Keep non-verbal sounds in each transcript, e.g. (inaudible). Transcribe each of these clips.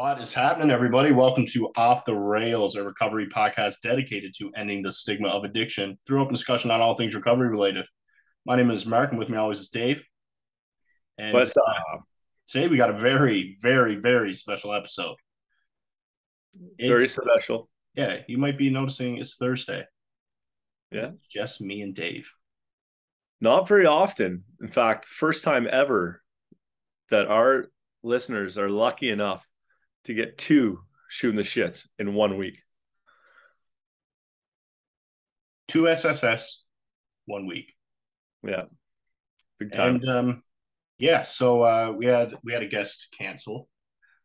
What is happening, everybody? Welcome to Off the Rails, a recovery podcast dedicated to ending the stigma of addiction through open discussion on all things recovery related. My name is Mark, and with me always is Dave. And What's up? uh, today we got a very, very, very special episode. Very It's, special. yeah, you might be noticing it's Thursday. Yeah. It's just me and Dave. Not very often. In fact, first time ever that our listeners are lucky enough to get two shooting the shit in one week. Two SSS, one week. Yeah. Big time. And um, yeah, so uh, we had we had a guest cancel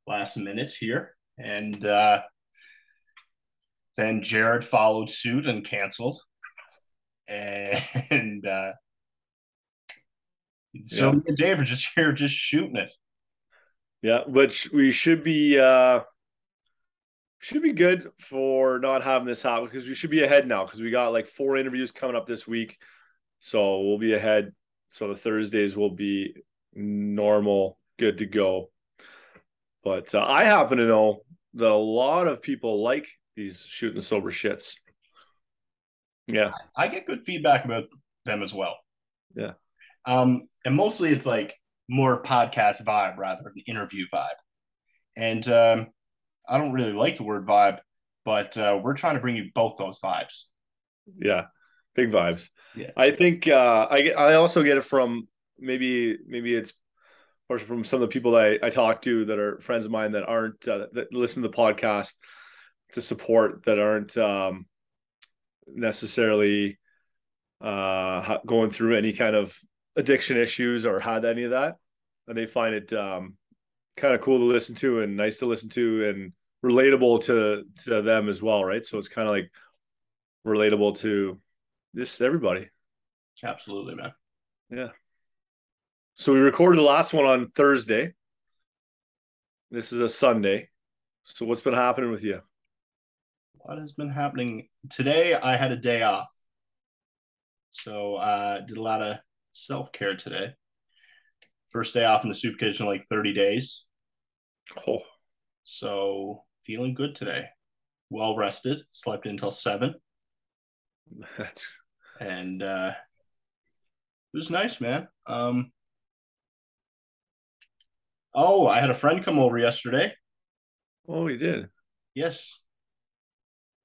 last minute here, and uh, then Jared followed suit and canceled, and uh, so Yeah. me and Dave are just (laughs) here, just shooting it. Yeah, which we should be uh should be good for not having this happen because we should be ahead now because we got like four interviews coming up this week. So we'll be ahead. So the Thursdays will be normal, good to go. But uh, I happen to know that a lot of people like these shooting sober shits. Yeah, I get good feedback about them as well. Yeah. Um, and mostly it's like more podcast vibe rather than interview vibe. And um, I don't really like the word vibe, but uh, we're trying to bring you both those vibes. yeah, big vibes. Yeah. I think uh, I I also get it from maybe maybe it's or from some of the people that I, I talk to that are friends of mine that aren't uh, that listen to the podcast to support that aren't um, necessarily uh, going through any kind of addiction issues or had any of that, and they find it um, kind of cool to listen to and nice to listen to and relatable to to them as well, right? So it's kind of like relatable to just everybody. Absolutely, man. Yeah. So we recorded the last one on Thursday. This is a Sunday. So what's been happening with you? What has been happening today? I had a day off, so uh, did a lot of self care today. First day off in the soup kitchen like thirty days, Oh, so feeling good today. Well rested, slept until seven, that's and uh, it was nice, man. Um, oh, I had a friend come over yesterday. oh, he did. Yes,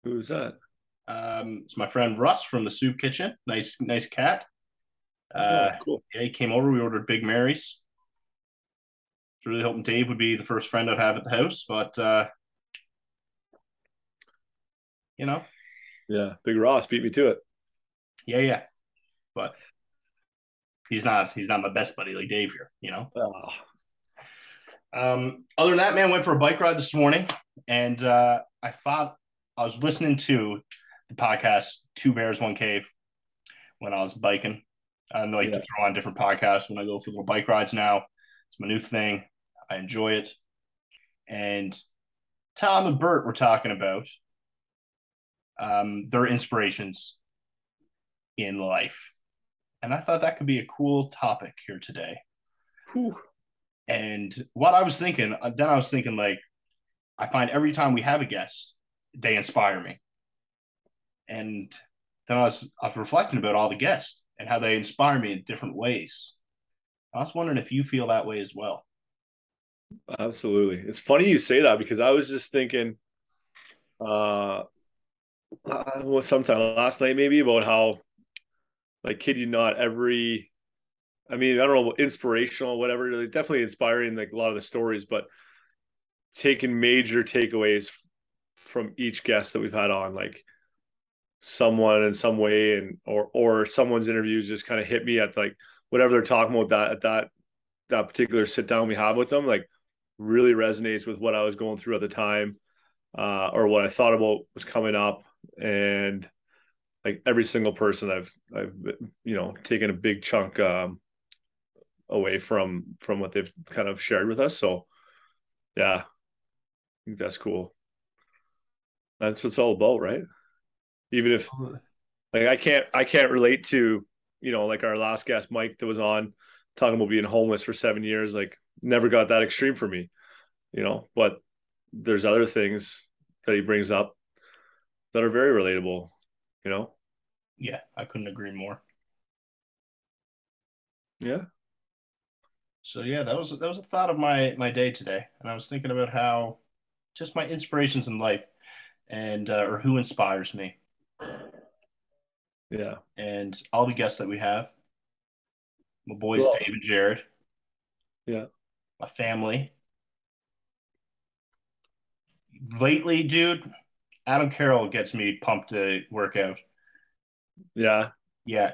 Who was that? um, it's my friend Russ from the soup kitchen. Nice, nice cat. Uh, oh, cool. yeah, he came over. We ordered Big Mary's. Was really hoping Dave would be the first friend I'd have at the house, but uh, you know, Yeah, Big Ross beat me to it. yeah, yeah. But he's not he's not my best buddy like Dave here, you know. Oh, Um, other than that, man, went for a bike ride this morning, and uh, I thought I was listening to the podcast Two Bears One Cave when I was biking. I like Yeah. to throw on different podcasts when I go for little bike rides now. It's my new thing. I enjoy it. And Tom and Bert were talking about um, their inspirations in life. And I thought that could be a cool topic here today. whew. And what I was thinking, uh, then I was thinking, like, I find every time we have a guest, they inspire me. And then I was I was reflecting about all the guests and how they inspire me in different ways. I was wondering if you feel that way as well. Absolutely. It's funny you say that because I was just thinking uh uh, well, sometime last night maybe about how like kid you not every I mean, I don't know, inspirational, whatever, definitely inspiring like a lot of the stories, but taking major takeaways from each guest that we've had on, like someone in some way and or or someone's interviews just kind of hit me at like whatever they're talking about that at that that particular sit down we have with them, like really resonates with what I was going through at the time, uh, or what I thought about was coming up, and like every single person I've I've you know taken a big chunk um, away from from what they've kind of shared with us. So yeah, I think that's cool. That's what it's all about, right? Even if like I can't I can't relate to you know like our last guest Mike that was on talking about being homeless for seven years like never got that extreme for me you know but there's other things that he brings up that are very relatable, you know? Yeah, I couldn't agree more. Yeah. So yeah, that was that was a thought of my my day today, and I was thinking about how just my inspirations in life and uh, or who inspires me. Yeah. And all the guests that we have, my boys well, Dave and Jared. Yeah. My family. Lately, dude, Adam Carroll gets me pumped to work out. Yeah. Yeah.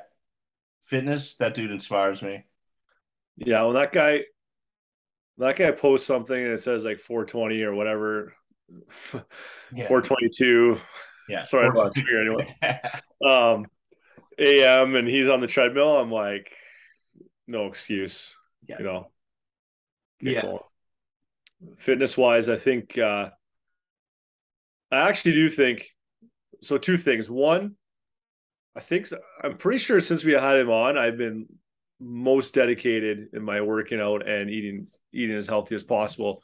Fitness, that dude inspires me. Yeah, well that guy that guy posts something and it says like 420 or whatever. yeah. (laughs) 422. Yeah. Sorry about here anyway. (laughs) um AM and he's on the treadmill. I'm like, no excuse. Yeah. You know. yeah. Fitness wise, I think uh I actually do think so. Two things. One, I think I'm pretty sure since we had him on, I've been most dedicated in my working out and eating eating as healthy as possible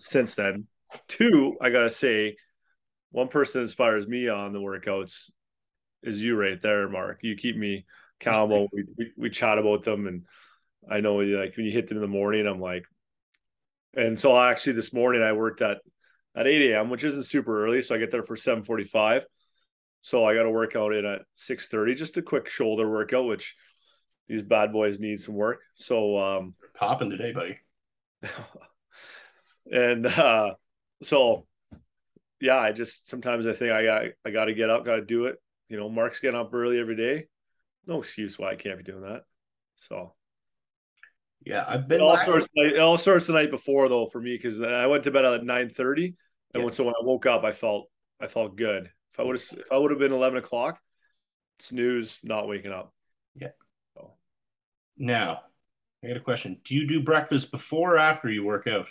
since then. Two, I gotta say, one person inspires me on the workouts is you right there, Mark. You keep me accountable. We, we, we chat about them, and I know like when you hit them in the morning, I'm like, and so actually this morning I worked at at 8 a.m., which isn't super early. So I get there for 7:45. So I got to work out in at 6:30, just a quick shoulder workout, which these bad boys need some work. So um popping today, buddy. (laughs) and uh so yeah, I just sometimes I think I got I got to get up, got to do it. You know, Mark's getting up early every day. No excuse why I can't be doing that. So yeah, I've been all sorts. Night, all sorts the night before though for me because I went to bed at nine thirty, and yeah. when, so when I woke up, I felt I felt good. If I would have if I would have been eleven o'clock, snooze, not waking up. Yeah. So. Now, I got a question. Do you do breakfast before or after you work out?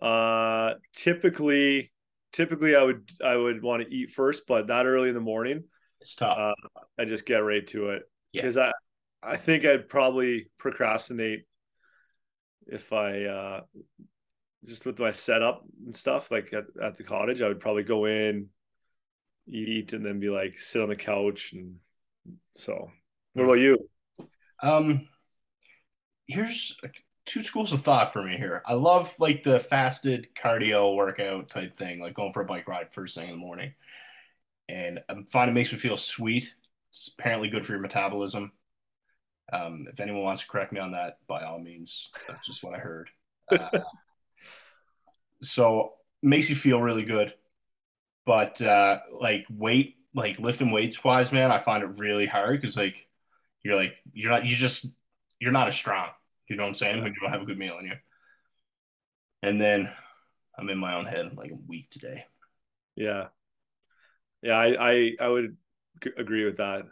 Uh, typically, typically I would I would want to eat first, but not early in the morning. It's tough. Uh, I just get right to it because yeah. I I think I'd probably procrastinate if I uh just with my setup and stuff like at, at the cottage, I would probably go in, eat, and then be like sit on the couch and so what about you? Um here's two schools of thought for me here. I love like the fasted cardio workout type thing, like going for a bike ride first thing in the morning. And I find it makes me feel sweet. It's apparently good for your metabolism. Um, if anyone wants to correct me on that, by all means, that's just what I heard. Uh, so makes you feel really good, but uh, like weight, like lifting weights wise, man, I find it really hard because like you're like you're not you just you're not as strong. You know what I'm saying? When you don't have a good meal in you. And then I'm in my own head. I'm like I'm weak today. Yeah, yeah, I I, I would agree with that.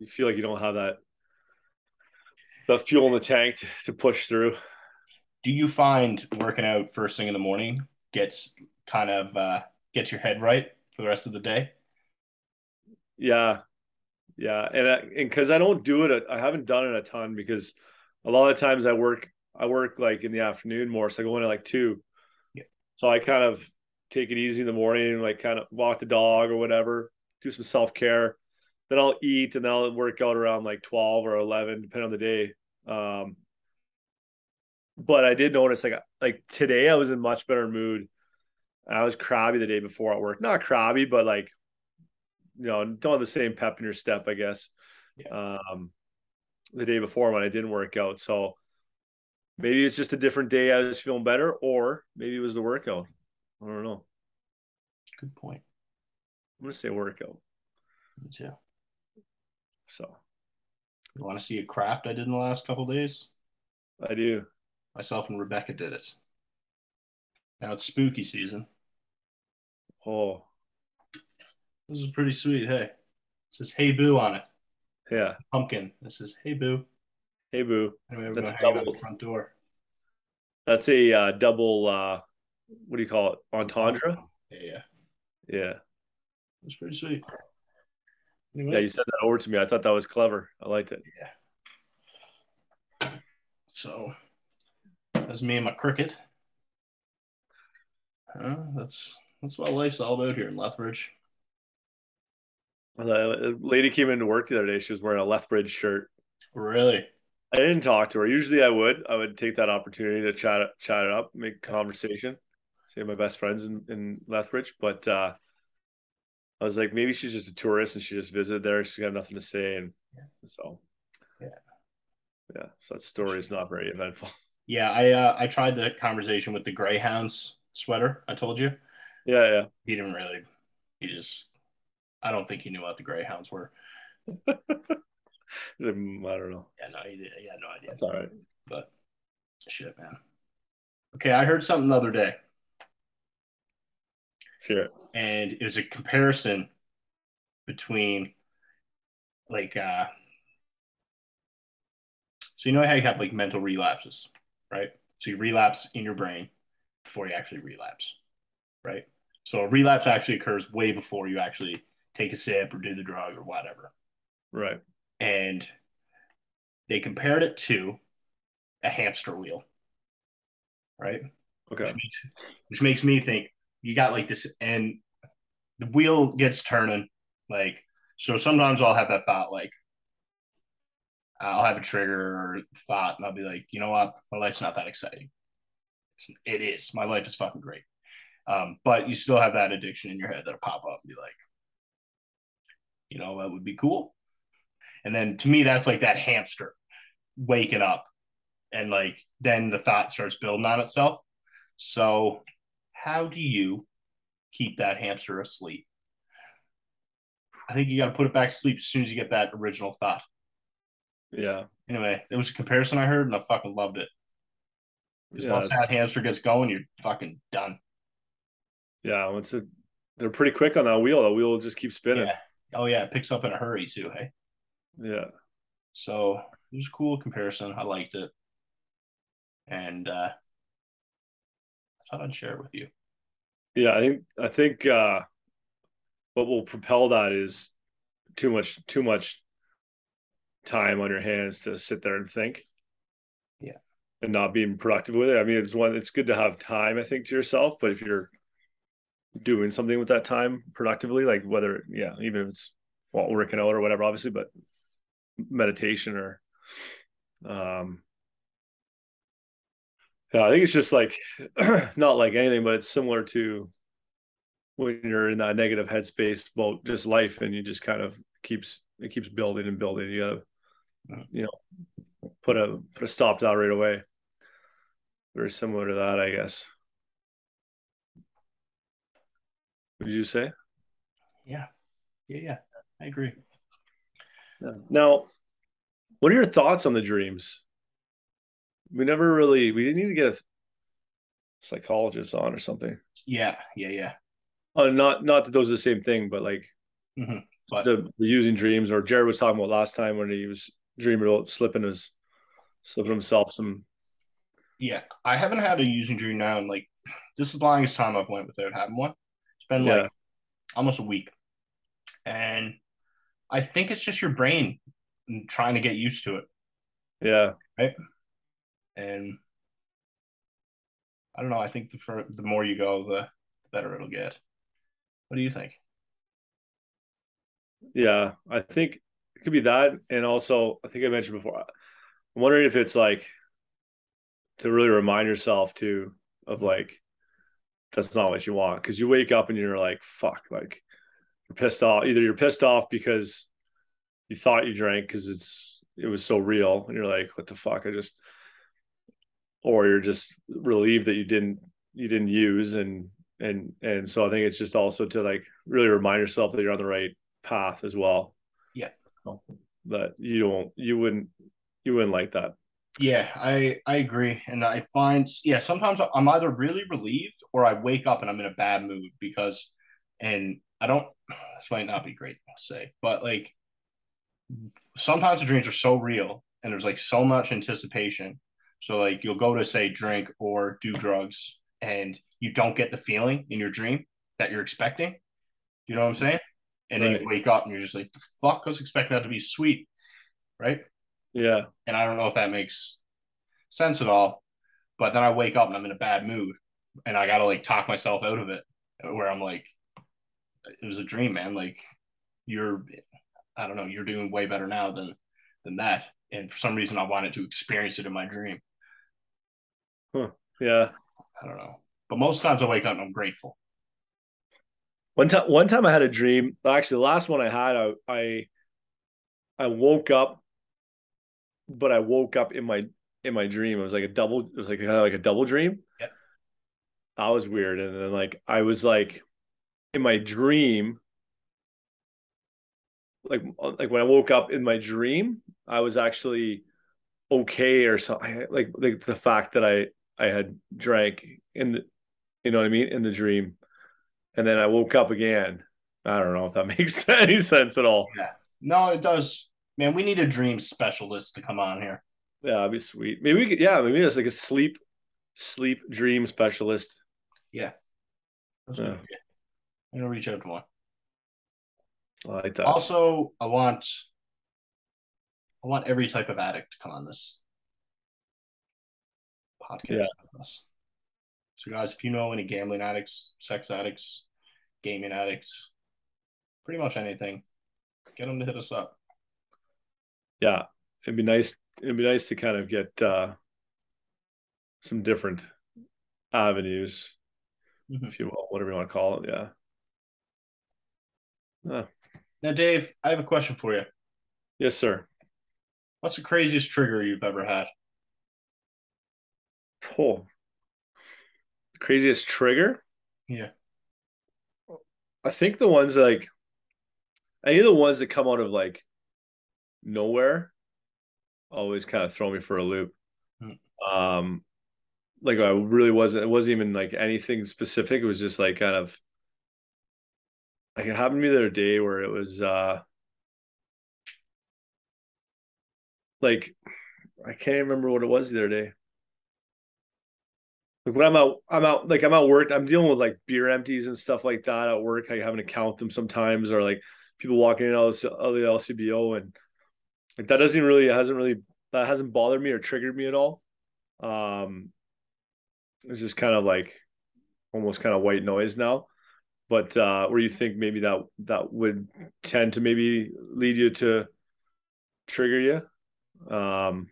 You feel like you don't have that the fuel in the tank to, to push through. Do you find working out first thing in the morning gets kind of uh, gets your head right for the rest of the day? Yeah, yeah, and I, and because I don't do it, I haven't done it a ton because a lot of times I work I work like in the afternoon more, so I go in at like two. Yeah. So I kind of take it easy in the morning, like kind of walk the dog or whatever, do some self care, then I'll eat and then I'll work out around like 12 or 11, depending on the day. Um, but I did notice like like today I was in much better mood. I was crabby the day before at work. Not crabby, but like you know, don't have the same pep in your step, I guess. Yeah. Um, the day before when I didn't work out. So maybe it's just a different day. I was feeling better, or maybe it was the workout. I don't know. Good point. I'm gonna say workout. Me too. So, you want to see a craft I did in the last couple days? I do. Myself and Rebecca did it. Now it's spooky season. Oh, this is pretty sweet. Hey, it says "Hey Boo" on it. Yeah. Pumpkin. This is "Hey Boo." Hey Boo. Anyway, we're gonna hang it on the front door. That's a uh, double. uh What do you call it? Entendre. Yeah. Yeah. That's pretty sweet. Anyway. Yeah, you said that over to me. I thought that was clever. I liked it. Yeah. So that's me and my cricket. Uh, that's that's what life's all about here in Lethbridge. The lady came into work the other day. She was wearing a Lethbridge shirt. Really? I didn't talk to her. Usually I would. I would take that opportunity to chat chat it up, make conversation. See my best friends in, in Lethbridge. But uh I was like, maybe she's just a tourist and she just visited there. She's got nothing to say. And yeah. so yeah. Yeah. So that story is not very eventful. Yeah, I uh, I tried the conversation with the Greyhounds sweater. I told you. Yeah, yeah. He didn't really. He just. I don't think he knew what the Greyhounds were. (laughs) I don't know. Yeah, no, he, did, he had no idea. That's all right. But shit, man. Okay, I heard something the other day. It. And it was a comparison between like uh so you know how you have like mental relapses, right? So you relapse in your brain before you actually relapse, right? So a relapse actually occurs way before you actually take a sip or do the drug or whatever. Right and they compared it to a hamster wheel, right? Okay. Which makes, which makes me think you got like this, and the wheel gets turning. Like, so sometimes I'll have that thought, like, I'll have a trigger or thought, and I'll be like, you know what? My life's not that exciting. It's, it is. My life is fucking great. Um, but you still have that addiction in your head that'll pop up and be like, you know, that would be cool. And then to me, that's like that hamster waking up. And like then the thought starts building on itself. So, how do you keep that hamster asleep? I think you got to put it back to sleep as soon as you get that original thought. Yeah. Anyway, it was a comparison I heard and I fucking loved it. Because yeah, once that hamster gets going, you're fucking done. Yeah, once it, they're pretty quick on that wheel. The wheel will just keep spinning. Yeah. Oh yeah, it picks up in a hurry too. Hey. Yeah. So it was a cool comparison. I liked it. And uh, I thought I'd share it with you. Yeah, I think I think uh, what will propel that is too much too much time on your hands to sit there and think. Yeah. And not being productive with it. I mean, it's one it's good to have time, I think, to yourself, but if you're doing something with that time productively, like whether yeah, even if it's while working out or whatever, obviously, but meditation or um yeah i think it's just like (clears throat) not like anything but it's similar to when you're in that negative headspace about just life and you just kind of keeps it keeps building and building. You gotta you know put a put a stop to that right away. Very similar to that i guess did you say yeah yeah yeah i agree yeah. Now, what are your thoughts on the dreams? We never really we didn't need to get a psychologist on or something. Yeah, yeah, yeah. Uh, not not that those are the same thing, but like mm-hmm. but the, the, using dreams, or Jared was talking about last time when he was dreaming about slipping his slipping himself some. Yeah, I haven't had a using dream now, and like this is the longest time I've went without having one. Been yeah. like almost a week, and I think it's just your brain trying to get used to it. Yeah. Right. And I don't know. I think the for, the more you go, the better it'll get. What do you think? Yeah, I think it could be that, and also I think I mentioned before. I'm wondering if it's like to really remind yourself to of mm-hmm. like that's not what you want because you wake up and you're like fuck like you're pissed off. Either you're pissed off because you thought you drank because it's it was so real, and you're like, what the fuck? I just, or you're just relieved that you didn't you didn't use, and and and so I think it's just also to like really remind yourself that you're on the right path as well. Yeah. That you don't you wouldn't you wouldn't like that. Yeah, I I agree, and I find yeah sometimes I'm either really relieved or I wake up and I'm in a bad mood because, and I don't. (sighs) This might not be great to say, but like sometimes the dreams are so real and there's like so much anticipation. So like you'll go to say drink or do drugs and you don't get the feeling in your dream that you're expecting. You know what I'm saying? And right. then you wake up and you're just like, the fuck I was expecting that to be sweet. Right? Yeah. And I don't know if that makes sense at all. But then I wake up and I'm in a bad mood. and I gotta like talk myself out of it. Where I'm like, it was a dream, man. Like you're, I don't know, you're doing way better now than than that. And for some reason, I wanted to experience it in my dream. Huh. Yeah. I don't know, but most times I wake up and I'm grateful. One time, one time I had a dream. Actually, the last one I had, I, I, I woke up, but I woke up in my in my dream. It was like a double. It was like kind of like a double dream. Yeah. That was weird, and then like I was like, in my dream, like like when I woke up in my dream, I was actually okay or something. Like like the fact that I I had drank in the, you know what I mean, in the dream and then I woke up again. I don't know if that (laughs) makes any sense at all. Yeah. No, it does. Man, we need a dream specialist to come on here. Yeah, that'd be sweet. Maybe we could yeah, maybe it's like a sleep sleep dream specialist. Yeah. That's yeah. I'm gonna reach out to one. I like that. Also, I want I want every type of addict to come on this podcast yeah. with us. So, guys, if you know any gambling addicts, sex addicts, gaming addicts, pretty much anything, get them to hit us up. Yeah, it'd be nice. It'd be nice to kind of get uh, some different avenues, mm-hmm. if you will, whatever you want to call it. Yeah. Now, Dave, I have a question for you. Yes, sir. What's the craziest trigger you've ever had? Oh, craziest trigger. Yeah. I think the ones like any of the ones that come out of like nowhere always kind of throw me for a loop. Hmm. Um like I really wasn't it wasn't even like anything specific. It was just like kind of like it happened to me the other day where it was uh like I can't remember what it was the other day. Like when I'm out, I'm out like I'm out work. I'm dealing with like beer empties and stuff like that at work. I having to count them sometimes, or like people walking in out of the LCBO, and like that doesn't really hasn't really that hasn't bothered me or triggered me at all. Um, it's just kind of like almost kind of white noise now. But uh, where you think maybe that that would tend to maybe lead you to trigger you. Um,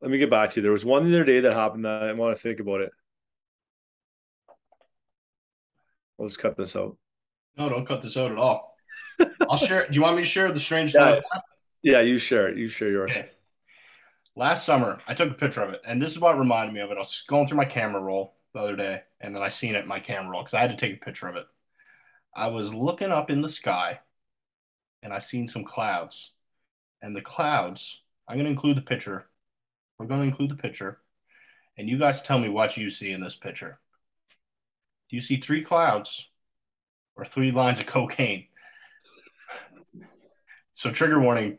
let me get back to you. There was one the other day that happened that I want to think about it. I'll just cut this out. No, don't cut this out at all. I'll share. Do you want me to share the strange yeah, Yeah, you share it. You share yours. Okay. Last summer, I took a picture of it, and this is what reminded me of it. I was going through my camera roll the other day, and then I seen it in my camera roll because I had to take a picture of it. I was looking up in the sky, and I seen some clouds, and the clouds. I'm going to include the picture we're going to include the picture. And you guys tell me what you see in this picture. Do you see three clouds or three lines of cocaine? So, trigger warning.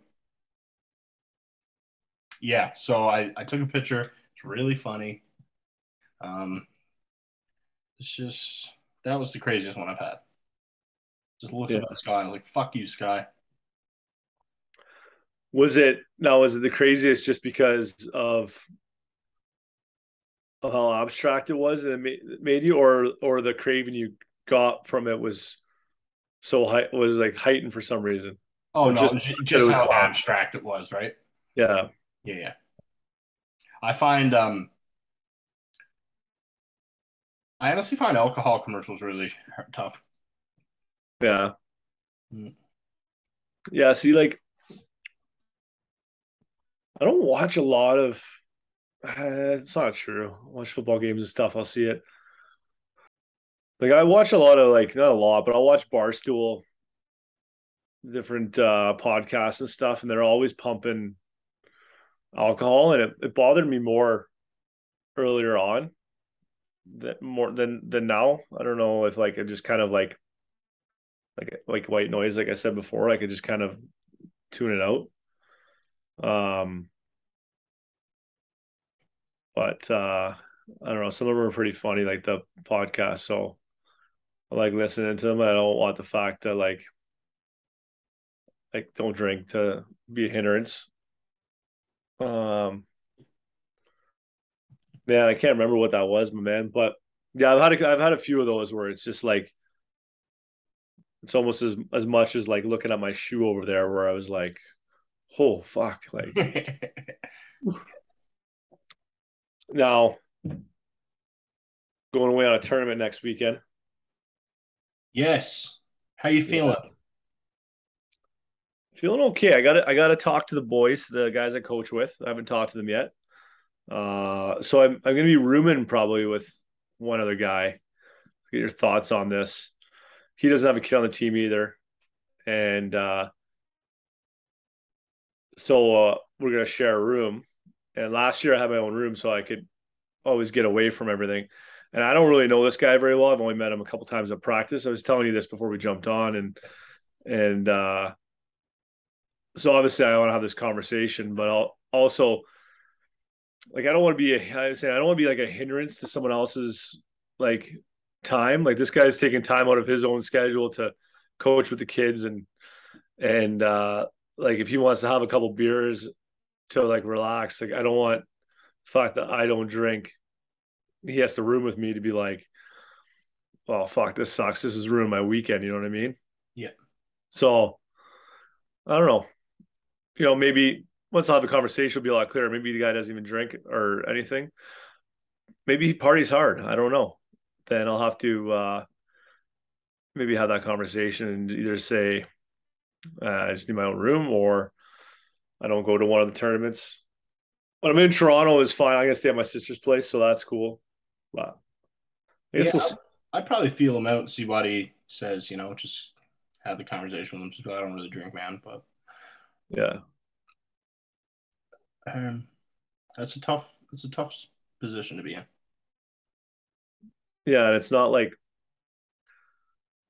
Yeah, so I, I took a picture. It's really funny. Um, it's just, that was the craziest one I've had. Just looked yeah. at the sky. I was like, fuck you, sky was it now was it the craziest just because of of how abstract it was and it made, made you or or the craving you got from it was so high was like heightened for some reason oh no just, just how abstract it was right yeah yeah yeah i find um i honestly find alcohol commercials really tough yeah mm. yeah see like I don't watch a lot of. Uh, it's not true. I watch football games and stuff. I'll see it. Like I watch a lot of like not a lot, but I'll watch Barstool, different uh podcasts and stuff, and they're always pumping alcohol, and it, it bothered me more earlier on that more than than now. I don't know if like it just kind of like like like white noise, like I said before, I could just kind of tune it out. Um, but uh, I don't know. Some of them are pretty funny, like the podcast. So I like listening to them. I don't want the fact that like like don't drink to be a hindrance. Um, Man, I can't remember what that was, my man. But yeah, I've had a, I've had a few of those where it's just like it's almost as as much as like looking at my shoe over there, where I was like, "Oh fuck!" Like (laughs) now, going away on a tournament next weekend. yes. How you feeling? Feeling okay. I got to I got to talk to the boys, the guys I coach with. I haven't talked to them yet. Uh, so I'm I'm gonna be rooming probably with one other guy. Get your thoughts on this. He doesn't have a kid on the team either, and uh, so uh, we're gonna share a room. And last year I had my own room, so I could always get away from everything. And I don't really know this guy very well. I've only met him a couple times at practice. I was telling you this before we jumped on, and and uh, so obviously I want to have this conversation, but I'll also like I don't want to be a I say I don't want to be like a hindrance to someone else's like time. Like this guy's taking time out of his own schedule to coach with the kids and and uh like if he wants to have a couple beers to like relax, like I don't want the fact that I don't drink. He has to room with me to be like, well, fuck, this sucks. This is ruining my weekend. You know what I mean? Yeah. So I don't know. You know, maybe once I have a conversation, it'll be a lot clearer. Maybe the guy doesn't even drink or anything. Maybe he parties hard. I don't know. Then I'll have to uh, maybe have that conversation and either say uh, I just need my own room or I don't go to one of the tournaments. When I'm in Toronto, is fine. I can stay at my sister's place, so that's cool. But I guess yeah, we'll I'd probably feel him out and see what he says. You know, just have the conversation with him. Just, I don't really drink, man, but yeah, um, that's a tough. It's a tough position to be in. Yeah, and it's not like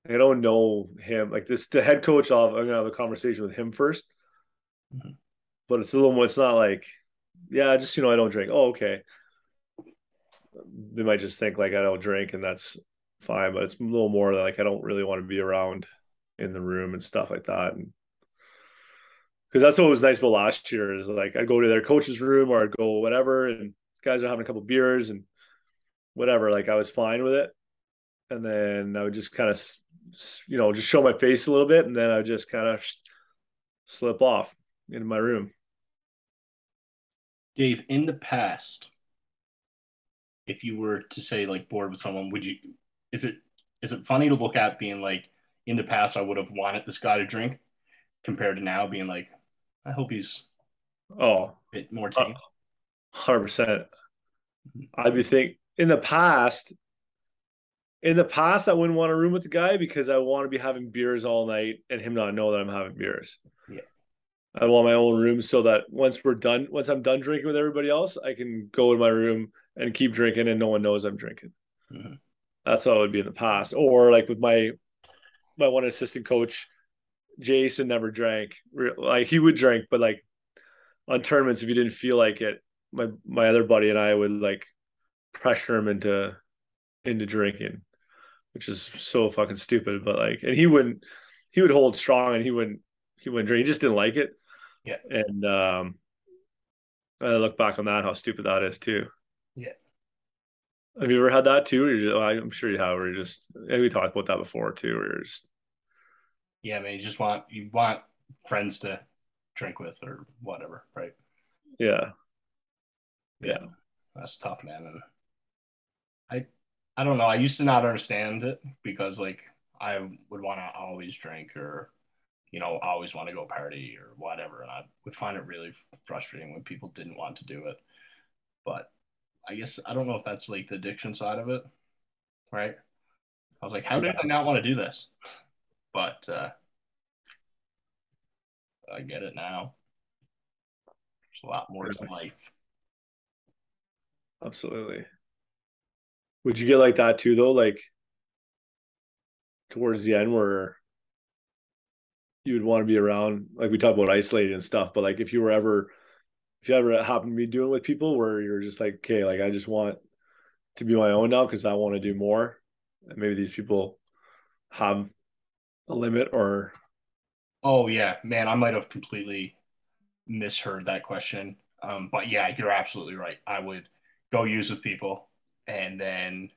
I don't know him. Like this, the head coach. I'll, I'm gonna have a conversation with him 1st mm-hmm. but it's a little more. It's not like, yeah, just you know, I don't drink. Oh, okay. They might just think like I don't drink, and that's fine. But it's a little more like I don't really want to be around in the room and stuff like that. And because that's what was nice about last year is like I'd go to their coach's room or I'd go whatever, and guys are having a couple beers and whatever. Like I was fine with it, and then I would just kind of, you know, just show my face a little bit, and then I would just kind of slip off into my room. Dave, in the past, if you were to say like bored with someone, would you? Is it is it funny to look at being like in the past I would have wanted this guy to drink compared to now being like I hope he's oh a bit more tame. Hundred percent. I'd be think in the past. In the past, I wouldn't want to room with the guy because I want to be having beers all night and him not know that I'm having beers. Yeah. I want my own room so that once we're done, once I'm done drinking with everybody else, I can go in my room and keep drinking and no one knows I'm drinking. Mm-hmm. That's how it would be in the past. Or like with my my one assistant coach, Jason never drank. Like he would drink, but like on tournaments, if he didn't feel like it, my my other buddy and I would like pressure him into into drinking, which is so fucking stupid. But like, and he wouldn't. He would hold strong, and he wouldn't. He wouldn't drink. He just didn't like it. Yeah. And um, I look back on that, how stupid that is too. Yeah. Have you ever had that too? Or just, I'm sure you have. Where you just we talked about that before too. Where you're just yeah, man, you just want you want friends to drink with or whatever, right? Yeah. Yeah. That's tough, man. And I I don't know. I used to not understand it because like I would want to always drink or you know, always want to go party or whatever. And I would find it really frustrating when people didn't want to do it. But I guess I don't know if that's like the addiction side of it, right? I was like, how did I not want to do this? But uh, I get it now. There's a lot more to life. Absolutely. Would you get like that too, though? Like towards the end, where you would want to be around, like we talk about isolated and stuff, but like if you were ever, if you ever happen to be doing with people where you're just like, okay, like I just want to be my own now because I want to do more, and maybe these people have a limit or oh yeah man i might have completely misheard that question um, but yeah you're absolutely right i would go use with people, and then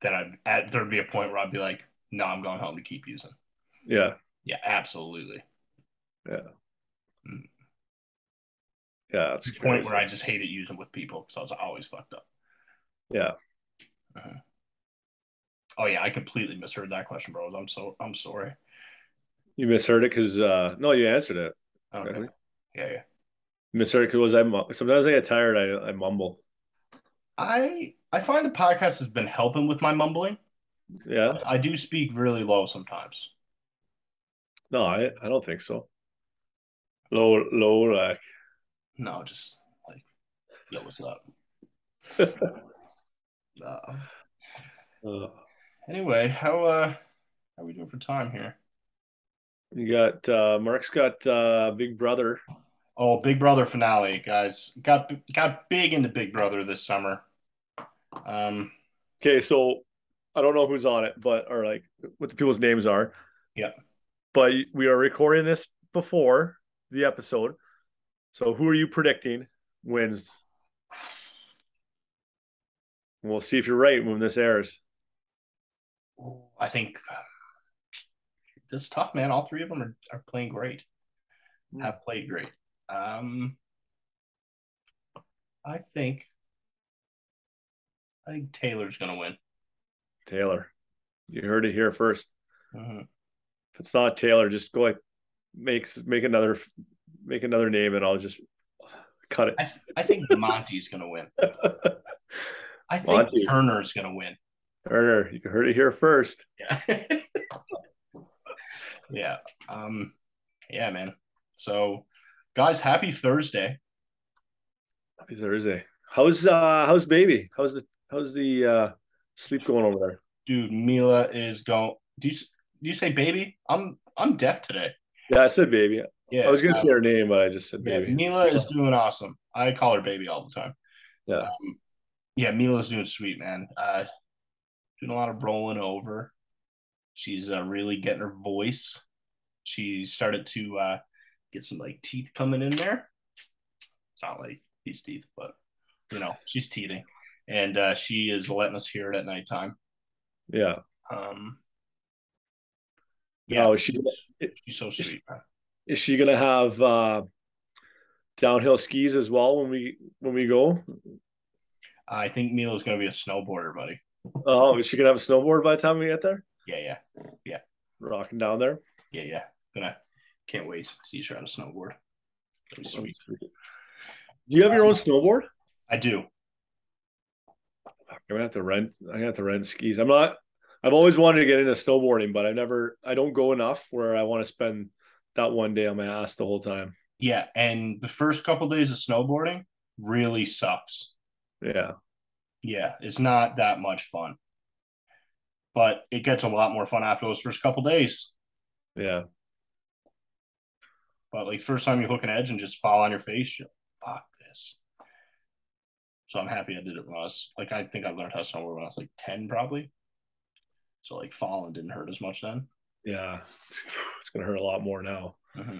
then I'd at, there'd be a point where I'd be like, no, I'm going home to keep using. Yeah. Yeah, absolutely. Yeah. Mm. Yeah, that's the point where I just hated using with people because I was always fucked up. Yeah. Uh-huh. Oh yeah, I completely misheard that question, bro. I'm so I'm sorry. You misheard it because uh no, you answered it. Okay. Yeah, yeah. Misheard it because I sometimes I get tired. I I mumble. I I find the podcast has been helping with my mumbling. Yeah. I do speak really low sometimes. No, I I don't think so. Low low like. No, just like, yo, what's up? (laughs) uh, uh, anyway, how uh how are we doing for time here? You got uh Mark's got uh Big Brother. Oh, Big Brother finale, guys. Got got big into Big Brother this summer. Um Okay, so I don't know who's on it, but or like what the people's names are. Yeah. But we are recording this before the episode. So who are you predicting wins? We'll see if you're right when this airs. I think this is tough, man. All three of them are, are playing great. Mm. Have played great. Um, I think I think Taylor's gonna win. Taylor, you heard it here 1st mm-hmm. If it's not Taylor, just go like make make another make another name, and I'll just cut it. I, th- I think (laughs) Monte's gonna win. (laughs) I think Monte. Turner's gonna win. Turner, you heard it here first. Yeah. (laughs) yeah. Um, yeah, man. So, guys, happy Thursday. Happy Thursday. How's uh how's baby? How's the how's the uh sleep going over there? Dude, Mila is going. Do you do you say baby? I'm I'm deaf today. Yeah, I said baby. Yeah, I was gonna um, say her name, but I just said baby. Yeah, Mila is doing awesome. I call her baby all the time. Yeah. Um, yeah, Mila's doing sweet, man. Uh, doing a lot of rolling over. She's uh, really getting her voice. She started to uh, get some like teeth coming in there. It's not like these teeth, but you know, she's teething, and uh, she is letting us hear it at nighttime. Yeah. Um. Yeah, oh, she, she's so sweet. Is she gonna have uh, downhill skis as well when we when we go? I think Mila's gonna be a snowboarder, buddy. Oh, is she gonna have a snowboard by the time we get there? Yeah, yeah, yeah. Rocking down there. Yeah, yeah. Gonna can't wait to see you on a snowboard. Be sweet. Do you have your own snowboard? I do. I'm gonna have to rent. I have to rent skis. I'm not. I've always wanted to get into snowboarding, but I never. I don't go enough where I want to spend that one day on my ass the whole time. Yeah, and the first couple of days of snowboarding really sucks. Yeah. Yeah, it's not that much fun. But it gets a lot more fun after those first couple days. Yeah. But like first time you hook an edge and just fall on your face, you're fuck this. So I'm happy I did it when I was like I think I learned how to snowboard when I was like 10 probably. So like falling didn't hurt as much then. Yeah. It's gonna hurt a lot more now. Mm-hmm.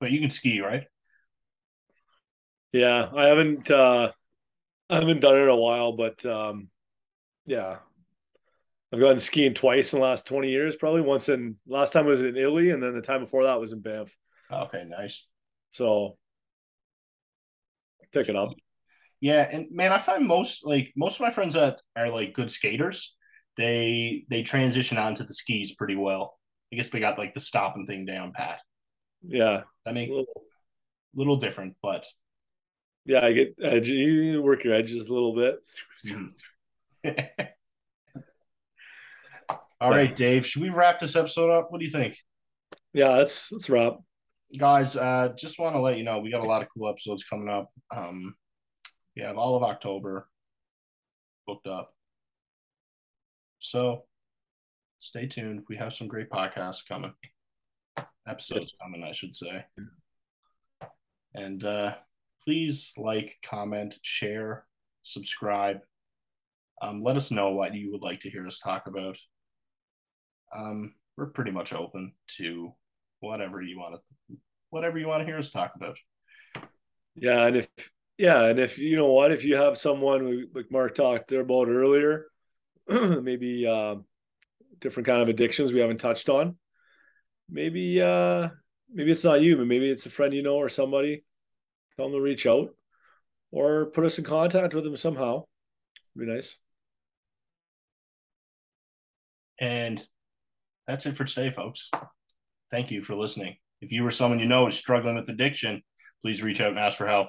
But you can ski, right? Yeah, I haven't uh I haven't done it in a while, but um yeah. I've gone skiing twice in the last 20 years, probably once in last time was in Italy and then the time before that was in Banff. Okay, nice. So pick it up. Yeah, and man, I find most like most of my friends that are like good skaters, they they transition onto the skis pretty well. I guess they got like the stopping thing down pat. Yeah. I mean, little, little different, but yeah, I get edge. You work your edges a little bit. (laughs) All right, Dave. Should we wrap this episode up? What do you think? Yeah, let's let's wrap. Guys, uh, just want to let you know we got a lot of cool episodes coming up. Um, we have all of October booked up. So stay tuned. We have some great podcasts coming. Episodes coming, I should say. And uh please like, comment, share, subscribe. Um, let us know what you would like to hear us talk about. Um, we're pretty much open to whatever you want to, whatever you want to hear us talk about. Yeah, and if yeah, and if you know what, if you have someone like Mark talked about earlier, (clears throat) maybe uh, different kind of addictions we haven't touched on, maybe uh, maybe it's not you, but maybe it's a friend you know or somebody. Tell them to reach out or put us in contact with them somehow. It'd be nice. And that's it for today, folks. Thank you for listening. If you or someone you know is struggling with addiction, please reach out and ask for help.